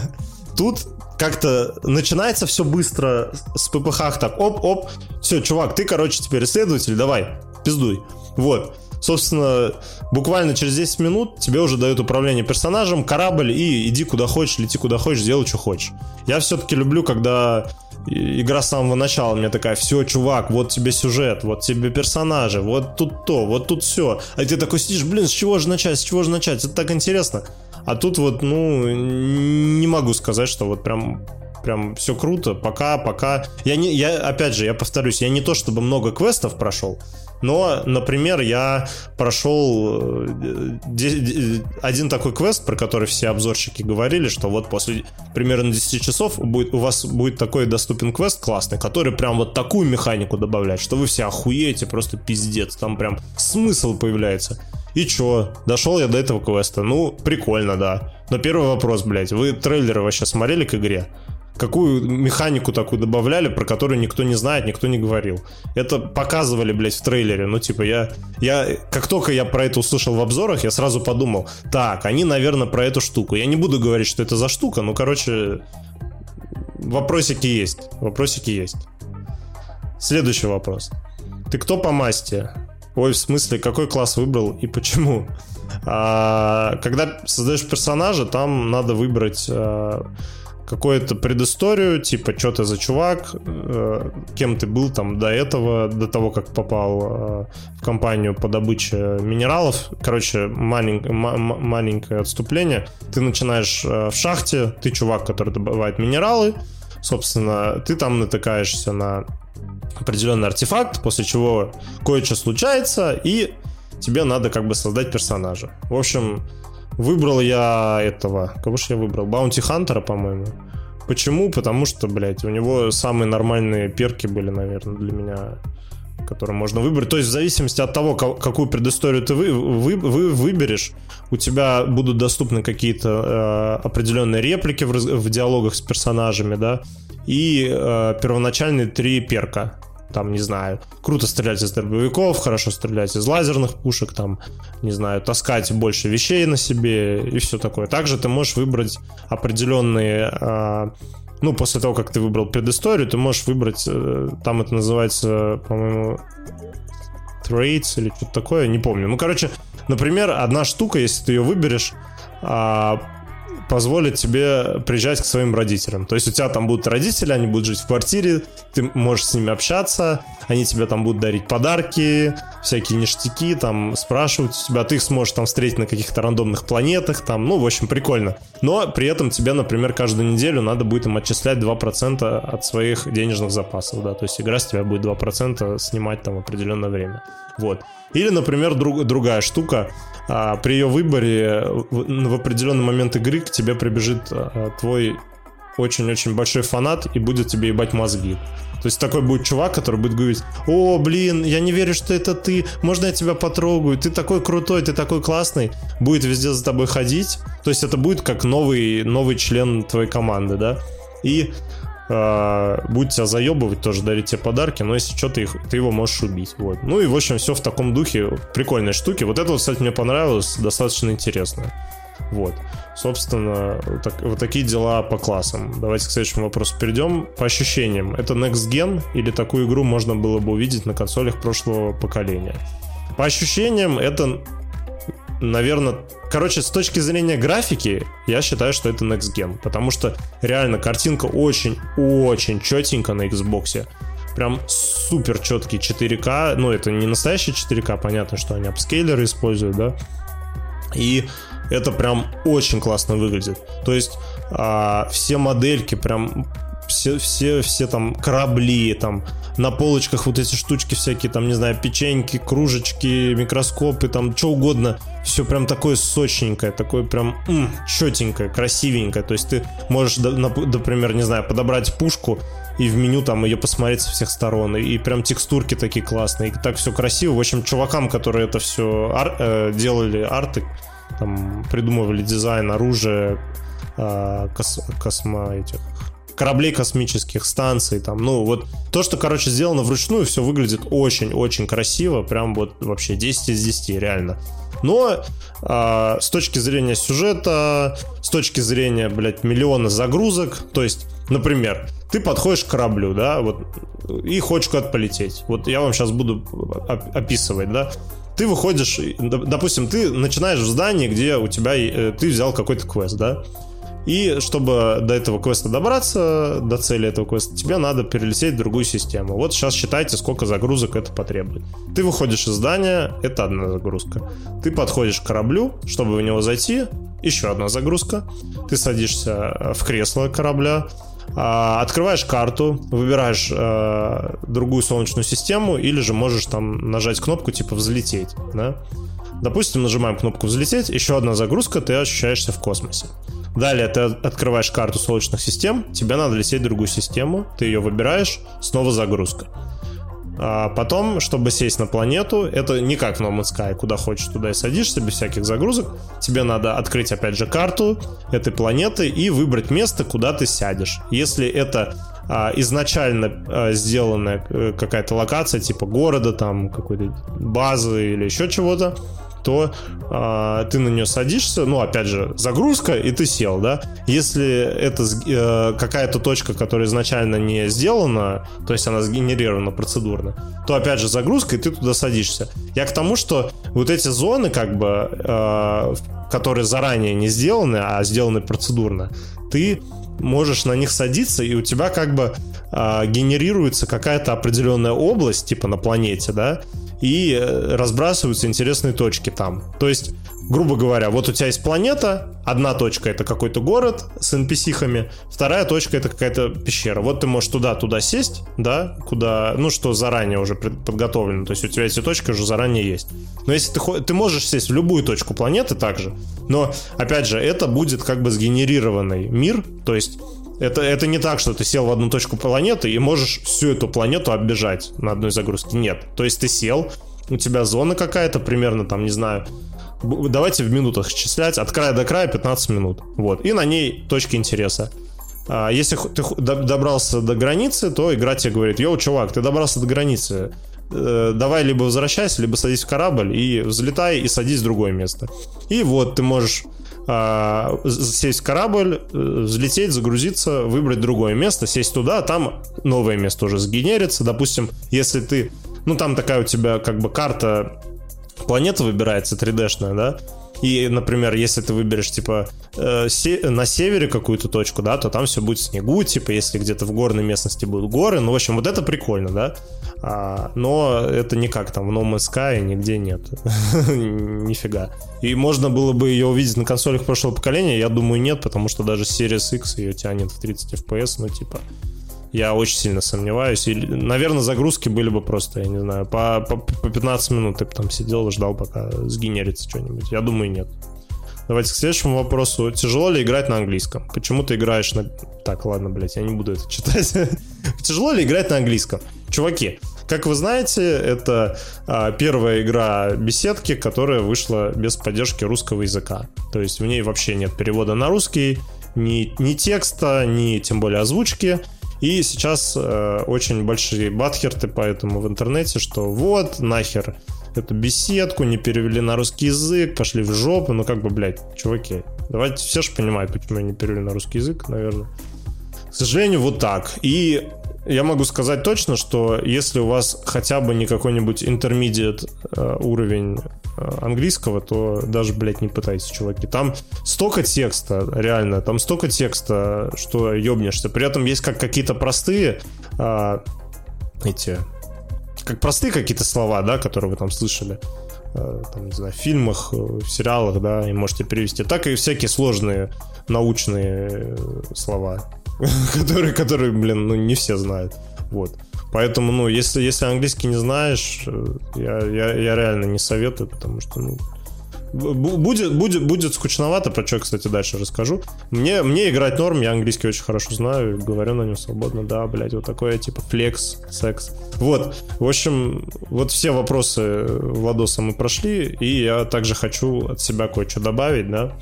Тут как-то начинается все быстро с ППХ так, оп-оп, все, чувак, ты, короче, теперь исследователь, давай, пиздуй. Вот. Собственно, буквально через 10 минут тебе уже дают управление персонажем, корабль, и иди куда хочешь, лети куда хочешь, делай, что хочешь. Я все-таки люблю, когда игра с самого начала мне такая, все, чувак, вот тебе сюжет, вот тебе персонажи, вот тут то, вот тут все. А ты такой сидишь, блин, с чего же начать, с чего же начать? Это так интересно. А тут вот, ну, не могу сказать, что вот прям прям все круто, пока, пока. Я не, я опять же, я повторюсь, я не то чтобы много квестов прошел, но, например, я прошел э, один такой квест, про который все обзорщики говорили, что вот после примерно 10 часов будет, у вас будет такой доступен квест классный, который прям вот такую механику добавляет, что вы все охуеете, просто пиздец, там прям смысл появляется. И чё? Дошел я до этого квеста. Ну, прикольно, да. Но первый вопрос, блядь, вы трейлеры вообще смотрели к игре? Какую механику такую добавляли, про которую никто не знает, никто не говорил. Это показывали, блядь, в трейлере. Ну, типа, я, я... Как только я про это услышал в обзорах, я сразу подумал, так, они, наверное, про эту штуку. Я не буду говорить, что это за штука, ну, короче, вопросики есть. Вопросики есть. Следующий вопрос. Ты кто по масти? Ой, в смысле, какой класс выбрал и почему? А, когда создаешь персонажа, там надо выбрать а, какую-то предысторию, типа, что ты за чувак, а, кем ты был там до этого, до того, как попал а, в компанию по добыче минералов. Короче, малень, маленькое отступление. Ты начинаешь а, в шахте, ты чувак, который добывает минералы, собственно, ты там натыкаешься на определенный артефакт, после чего кое-что случается, и тебе надо как бы создать персонажа. В общем, выбрал я этого... Кого же я выбрал? Баунти Хантера, по-моему. Почему? Потому что, блядь, у него самые нормальные перки были, наверное, для меня которые можно выбрать. То есть в зависимости от того, какую предысторию ты вы, вы, вы выберешь, у тебя будут доступны какие-то э, определенные реплики в, в диалогах с персонажами, да, и э, первоначальные три перка. Там, не знаю, круто стрелять из дробовиков, хорошо стрелять из лазерных пушек, там, не знаю, таскать больше вещей на себе и все такое. Также ты можешь выбрать определенные э, ну, после того, как ты выбрал предысторию, ты можешь выбрать, э, там это называется, по-моему, traits или что-то такое, не помню. Ну, короче, например, одна штука, если ты ее выберешь, а, позволит тебе приезжать к своим родителям. То есть у тебя там будут родители, они будут жить в квартире, ты можешь с ними общаться, они тебе там будут дарить подарки, всякие ништяки, там спрашивать у тебя, ты их сможешь там встретить на каких-то рандомных планетах, там, ну, в общем, прикольно. Но при этом тебе, например, каждую неделю надо будет им отчислять 2% от своих денежных запасов, да, то есть игра с тебя будет 2% снимать там определенное время. Вот. Или, например, друг, другая штука, а, при ее выборе в, в определенный момент игры к тебе прибежит а, твой очень-очень большой фанат и будет тебе ебать мозги. То есть такой будет чувак, который будет говорить, о, блин, я не верю, что это ты, можно я тебя потрогаю, ты такой крутой, ты такой классный, будет везде за тобой ходить. То есть это будет как новый, новый член твоей команды, да. И будет тебя заебывать, тоже дарить тебе подарки, но если что, ты, их, ты его можешь убить. Вот. Ну и, в общем, все в таком духе, прикольные штуки. Вот это, кстати, мне понравилось, достаточно интересно. Вот. Собственно, вот, так, вот такие дела по классам. Давайте к следующему вопросу перейдем. По ощущениям, это Next Gen или такую игру можно было бы увидеть на консолях прошлого поколения? По ощущениям, это, наверное... Короче, с точки зрения графики, я считаю, что это Next Gen. Потому что реально картинка очень-очень четенько на Xbox. Прям супер четкий 4К. Ну, это не настоящий 4К, понятно, что они апскейлеры используют, да. И это прям очень классно выглядит. То есть а, все модельки прям все, все, все там корабли, там на полочках вот эти штучки всякие, там, не знаю, печеньки, кружечки, микроскопы, там, что угодно. Все прям такое сочненькое, такое прям м, четенькое, красивенькое. То есть ты можешь, например, не знаю, подобрать пушку и в меню там ее посмотреть со всех сторон. И прям текстурки такие классные, и так все красиво. В общем, чувакам, которые это все ар- э, делали, арты, там придумывали дизайн оружия, э, кос, космо этих кораблей космических, станций, там, ну, вот то, что, короче, сделано вручную, все выглядит очень-очень красиво, прям вот вообще 10 из 10, реально. Но э, с точки зрения сюжета, с точки зрения, блядь, миллиона загрузок, то есть, например, ты подходишь к кораблю, да, вот, и хочешь куда-то полететь. Вот я вам сейчас буду описывать, да ты выходишь, допустим, ты начинаешь в здании, где у тебя, э, ты взял какой-то квест, да, и чтобы до этого квеста добраться, до цели этого квеста, тебе надо перелететь в другую систему. Вот сейчас считайте, сколько загрузок это потребует. Ты выходишь из здания, это одна загрузка. Ты подходишь к кораблю, чтобы в него зайти, еще одна загрузка. Ты садишься в кресло корабля, а, открываешь карту, выбираешь э, другую солнечную систему, или же можешь там нажать кнопку типа взлететь, да? Допустим, нажимаем кнопку взлететь, еще одна загрузка, ты ощущаешься в космосе. Далее ты открываешь карту солнечных систем, тебе надо лететь в другую систему, ты ее выбираешь, снова загрузка. А потом, чтобы сесть на планету, это не как в No Man's Sky, куда хочешь, туда и садишься без всяких загрузок. Тебе надо открыть, опять же, карту этой планеты и выбрать место, куда ты сядешь. Если это а, изначально а, сделанная э, какая-то локация, типа города, там какой-то базы или еще чего-то, то э, ты на нее садишься, ну, опять же, загрузка, и ты сел, да. Если это э, какая-то точка, которая изначально не сделана, то есть она сгенерирована процедурно, то, опять же, загрузка, и ты туда садишься. Я к тому, что вот эти зоны, как бы, э, которые заранее не сделаны, а сделаны процедурно, ты можешь на них садиться, и у тебя как бы э, генерируется какая-то определенная область, типа на планете, да, и э, разбрасываются интересные точки там. То есть, грубо говоря, вот у тебя есть планета, одна точка это какой-то город с NPC-хами, вторая точка это какая-то пещера. Вот ты можешь туда-туда сесть, да, куда, ну, что заранее уже подготовлено, то есть у тебя эти точки уже заранее есть. Но если ты, ты можешь сесть в любую точку планеты также, но, опять же, это будет как бы сгенерированный мир, то есть это, это не так, что ты сел в одну точку планеты и можешь всю эту планету оббежать на одной загрузке. Нет. То есть ты сел, у тебя зона какая-то примерно, там, не знаю, давайте в минутах исчислять, от края до края 15 минут. Вот. И на ней точки интереса. А если ты добрался до границы, то игра тебе говорит, йоу, чувак, ты добрался до границы, э, давай либо возвращайся, либо садись в корабль и взлетай и садись в другое место. И вот ты можешь а, сесть в корабль, э, взлететь, загрузиться, выбрать другое место, сесть туда, там новое место уже сгенерится. Допустим, если ты... Ну, там такая у тебя как бы карта планеты выбирается 3D-шная, да? И, например, если ты выберешь, типа, э, на севере какую-то точку, да, то там все будет снегу, типа, если где-то в горной местности будут горы. Ну, в общем, вот это прикольно, да. А, но это не как там в No Man's Sky нигде нет. Нифига. И можно было бы ее увидеть на консолях прошлого поколения, я думаю, нет, потому что даже Series X ее тянет в 30 FPS, ну, типа, я очень сильно сомневаюсь. И, наверное, загрузки были бы просто, я не знаю, по, по, по 15 минут ты бы там сидел и ждал, пока сгенерится что-нибудь. Я думаю, нет. Давайте к следующему вопросу. Тяжело ли играть на английском? Почему ты играешь на... Так, ладно, блядь, я не буду это читать. Тяжело ли играть на английском? Чуваки, как вы знаете, это а, первая игра беседки, которая вышла без поддержки русского языка. То есть в ней вообще нет перевода на русский, ни, ни текста, ни тем более озвучки. И сейчас э, очень большие батхерты поэтому в интернете, что вот, нахер, эту беседку не перевели на русский язык, пошли в жопу. Ну, как бы, блядь, чуваки, давайте все же понимают, почему не перевели на русский язык, наверное. К сожалению, вот так. И я могу сказать точно, что если у вас хотя бы не какой-нибудь intermediate э, уровень э, английского, то даже, блядь, не пытайтесь, чуваки. Там столько текста, реально, там столько текста, что ёбнешься. При этом есть как какие-то простые э, эти как простые какие-то слова, да, которые вы там слышали там, не знаю, в фильмах, в сериалах, да, и можете перевести, так и всякие сложные научные слова. которые, которые, блин, ну не все знают. Вот. Поэтому, ну, если, если английский не знаешь, э, я, я, я реально не советую, потому что, ну, будет, будет, будет скучновато, про что, кстати, дальше расскажу. Мне, мне играть норм, я английский очень хорошо знаю, говорю на нем свободно, да, блядь, вот такое, типа, флекс, секс. Вот, в общем, вот все вопросы Владоса мы прошли, и я также хочу от себя кое-что добавить, да.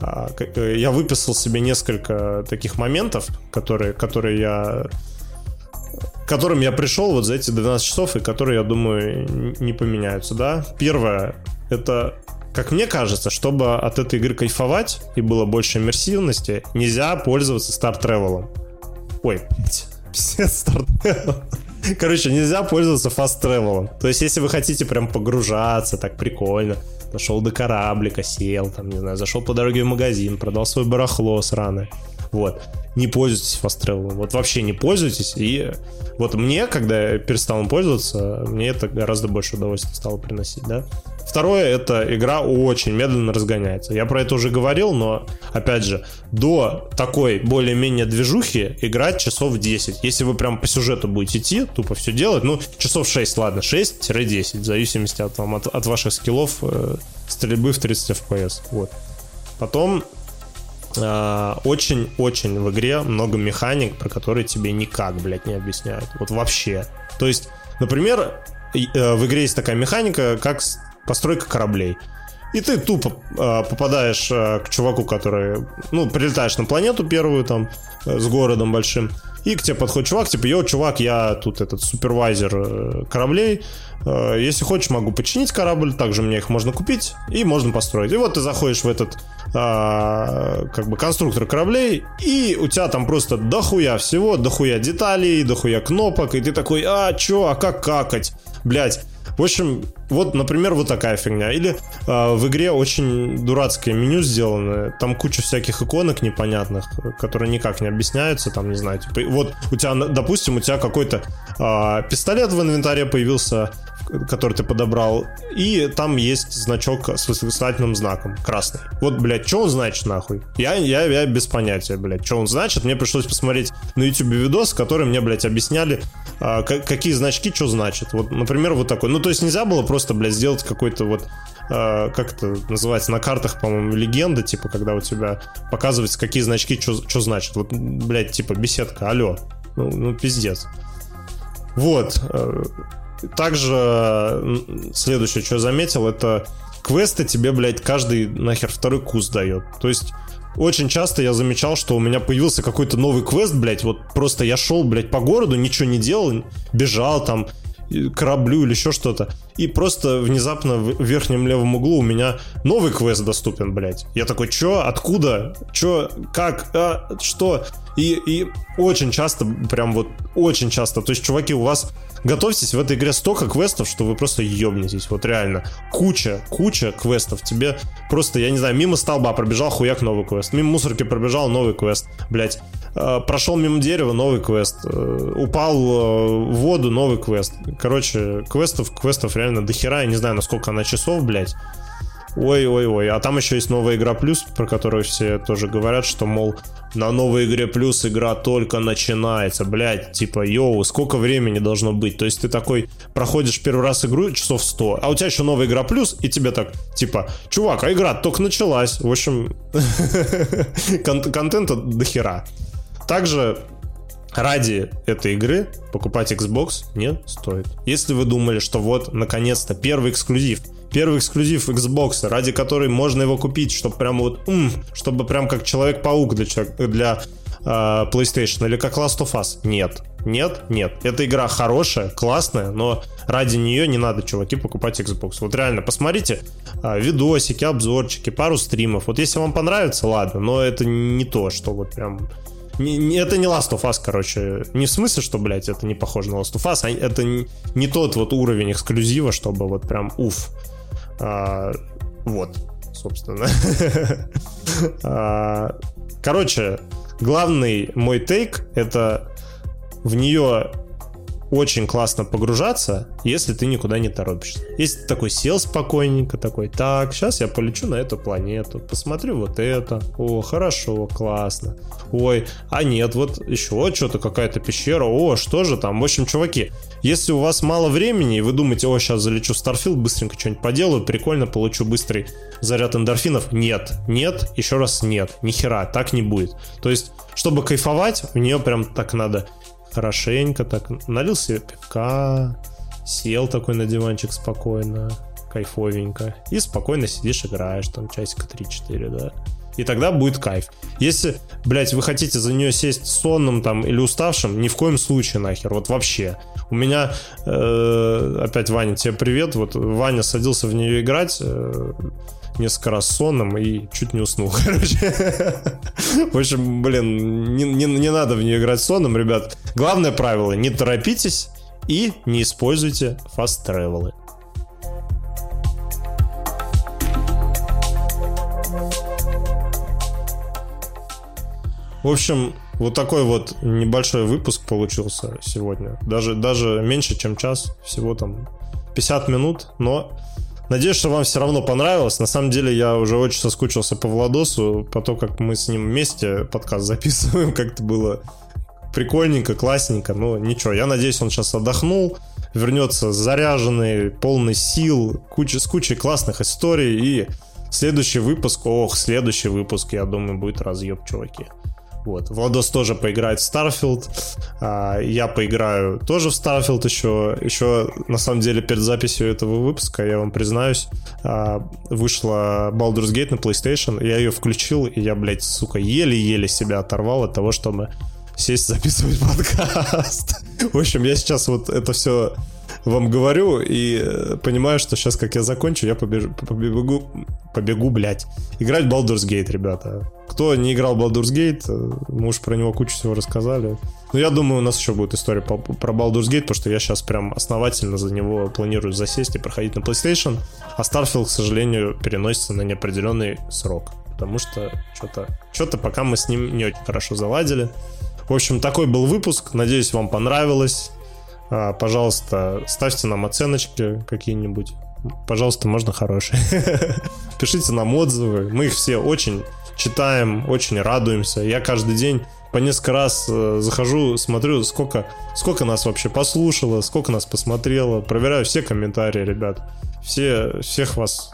А, э, я выписал себе несколько таких моментов, которые, которые я которым я пришел вот за эти 12 часов, и которые, я думаю, не поменяются, да. Первое, это, как мне кажется, чтобы от этой игры кайфовать и было больше иммерсивности, нельзя пользоваться Travel. Ой, все Travel. Короче, нельзя пользоваться Travel. То есть, если вы хотите прям погружаться, так прикольно, дошел до кораблика, сел, там, не знаю, зашел по дороге в магазин, продал свое барахло сраное. Вот. Не пользуйтесь Fast Travel. Вот вообще не пользуйтесь. И вот мне, когда я перестал им пользоваться, мне это гораздо больше удовольствия стало приносить, да. Второе, это игра очень медленно разгоняется. Я про это уже говорил, но, опять же, до такой более-менее движухи играть часов 10. Если вы прям по сюжету будете идти, тупо все делать, ну, часов 6, ладно, 6-10, в зависимости от, там, от, от ваших скиллов э, стрельбы в 30 FPS. Вот. Потом э, очень-очень в игре много механик, про которые тебе никак, блядь, не объясняют. Вот вообще. То есть, например, э, в игре есть такая механика, как постройка кораблей. И ты тупо э, попадаешь э, к чуваку, который, ну, прилетаешь на планету первую там э, с городом большим, и к тебе подходит чувак, типа, йоу, чувак, я тут этот супервайзер э, кораблей, э, если хочешь, могу починить корабль, также мне их можно купить и можно построить. И вот ты заходишь в этот э, как бы конструктор кораблей, и у тебя там просто дохуя всего, дохуя деталей, дохуя кнопок, и ты такой, а, чё, а как какать? Блять, в общем, вот, например, вот такая фигня. Или э, в игре очень дурацкое меню сделано. Там куча всяких иконок непонятных, которые никак не объясняются. Там, не знаю, типа, вот у тебя, допустим, у тебя какой-то э, пистолет в инвентаре появился, который ты подобрал, и там есть значок с восклицательным знаком, красный. Вот, блядь, что он значит, нахуй? Я, я, я без понятия, блядь, что он значит. Мне пришлось посмотреть на YouTube видос, который мне, блядь, объясняли, а, какие значки что значит. Вот, например, вот такой. Ну, то есть нельзя было просто, блядь, сделать какой-то вот а, как это называется, на картах, по-моему, легенда, типа, когда у тебя показывается, какие значки что значит. Вот, блядь, типа, беседка, алло. Ну, ну пиздец. Вот. Также следующее, что я заметил, это квесты тебе, блядь, каждый нахер второй кус дает. То есть очень часто я замечал, что у меня появился какой-то новый квест, блядь, вот просто я шел, блядь, по городу, ничего не делал, бежал там, кораблю или еще что-то. И просто внезапно в верхнем левом углу у меня новый квест доступен, блядь. Я такой, чё, откуда, чё, как, а, что? И, и очень часто, прям вот очень часто, то есть, чуваки, у вас готовьтесь, в этой игре столько квестов, что вы просто ебнетесь, вот реально. Куча, куча квестов. Тебе просто, я не знаю, мимо столба пробежал, хуяк, новый квест. Мимо мусорки пробежал, новый квест. Блять, э, прошел мимо дерева, новый квест. Э, упал э, в воду, новый квест. Короче, квестов, квестов реально дохера. Я не знаю, насколько она часов, блять. Ой-ой-ой, а там еще есть новая игра плюс, про которую все тоже говорят, что, мол, на новой игре плюс игра только начинается, блядь, типа, йоу, сколько времени должно быть? То есть ты такой проходишь первый раз игру часов 100, а у тебя еще новая игра плюс, и тебе так, типа, чувак, а игра только началась. В общем, контента до хера. Также ради этой игры покупать Xbox не стоит. Если вы думали, что вот, наконец-то, первый эксклюзив – первый эксклюзив Xbox, ради которой можно его купить, чтобы прям вот, м, чтобы прям как Человек-паук для, для э, PlayStation или как Last of Us. Нет. Нет, нет. Эта игра хорошая, классная, но ради нее не надо, чуваки, покупать Xbox. Вот реально, посмотрите э, видосики, обзорчики, пару стримов. Вот если вам понравится, ладно, но это не то, что вот прям не, не, это не Last of Us, короче. Не в смысле, что, блядь, это не похоже на Last of Us, а это не, не тот вот уровень эксклюзива, чтобы вот прям уф. А, вот, собственно. а, короче, главный мой тейк это в нее очень классно погружаться, если ты никуда не торопишься. Если ты такой сел спокойненько, такой, так, сейчас я полечу на эту планету, посмотрю вот это, о, хорошо, классно, ой, а нет, вот еще что-то, какая-то пещера, о, что же там, в общем, чуваки, если у вас мало времени, и вы думаете, о, сейчас залечу в Starfield, быстренько что-нибудь поделаю, прикольно, получу быстрый заряд эндорфинов, нет, нет, еще раз нет, нихера, так не будет. То есть, чтобы кайфовать, в нее прям так надо хорошенько так налил себе пивка, сел такой на диванчик спокойно, кайфовенько, и спокойно сидишь, играешь там часика 3-4, да. И тогда будет кайф. Если, блядь, вы хотите за нее сесть сонным там или уставшим, ни в коем случае нахер, вот вообще. У меня, э, опять, Ваня, тебе привет, вот Ваня садился в нее играть, э, несколько раз сонным и чуть не уснул, короче. В общем, блин, не, не, не надо в нее играть сонным, ребят. Главное правило, не торопитесь и не используйте фаст тревелы. В общем, вот такой вот небольшой выпуск получился сегодня. Даже, даже меньше, чем час. Всего там 50 минут, но Надеюсь, что вам все равно понравилось. На самом деле я уже очень соскучился по Владосу, по то, как мы с ним вместе подкаст записываем, как-то было прикольненько, классненько. Но ничего, я надеюсь, он сейчас отдохнул, вернется заряженный, полный сил, куча, с кучей классных историй. И следующий выпуск, ох, следующий выпуск, я думаю, будет разъеб, чуваки. Вот. Владос тоже поиграет в Starfield. А, я поиграю тоже в Starfield еще. Еще, на самом деле, перед записью этого выпуска, я вам признаюсь, а, вышла Baldur's Gate на PlayStation. Я ее включил, и я, блядь, сука, еле-еле себя оторвал от того, чтобы сесть записывать подкаст. В общем, я сейчас вот это все вам говорю и э, понимаю, что сейчас, как я закончу, я побежу, побегу, побегу, блядь, играть Baldur's Gate, ребята. Кто не играл Baldur's Gate, э, мы уж про него кучу всего рассказали. Но я думаю, у нас еще будет история по, про Baldur's Gate, потому что я сейчас прям основательно за него планирую засесть и проходить на PlayStation, а Starfield, к сожалению, переносится на неопределенный срок, потому что что-то что-то пока мы с ним не очень хорошо заладили. В общем, такой был выпуск. Надеюсь, вам понравилось. А, пожалуйста, ставьте нам оценочки какие-нибудь. Пожалуйста, можно хорошие. Пишите нам отзывы. Мы их все очень читаем, очень радуемся. Я каждый день по несколько раз э, захожу, смотрю, сколько, сколько нас вообще послушало, сколько нас посмотрело. Проверяю все комментарии, ребят. Все, всех вас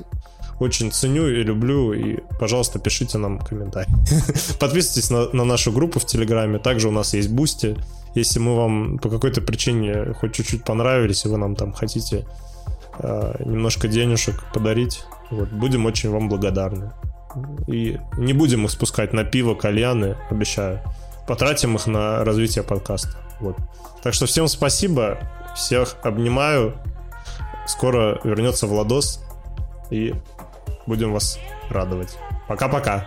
очень ценю и люблю. И, пожалуйста, пишите нам комментарии. Подписывайтесь на, на нашу группу в Телеграме. Также у нас есть Boosty. Если мы вам по какой-то причине хоть чуть-чуть понравились, и вы нам там хотите э, немножко денежек подарить, вот, будем очень вам благодарны. И не будем их спускать на пиво, кальяны, обещаю. Потратим их на развитие подкаста. Вот. Так что всем спасибо, всех обнимаю. Скоро вернется Владос, и будем вас радовать. Пока-пока.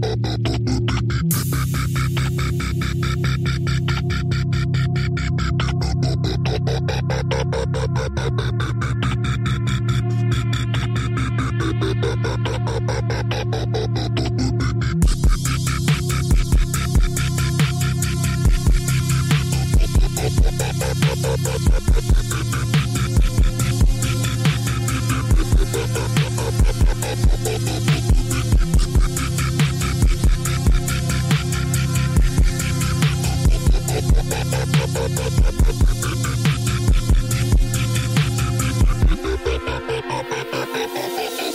Ha!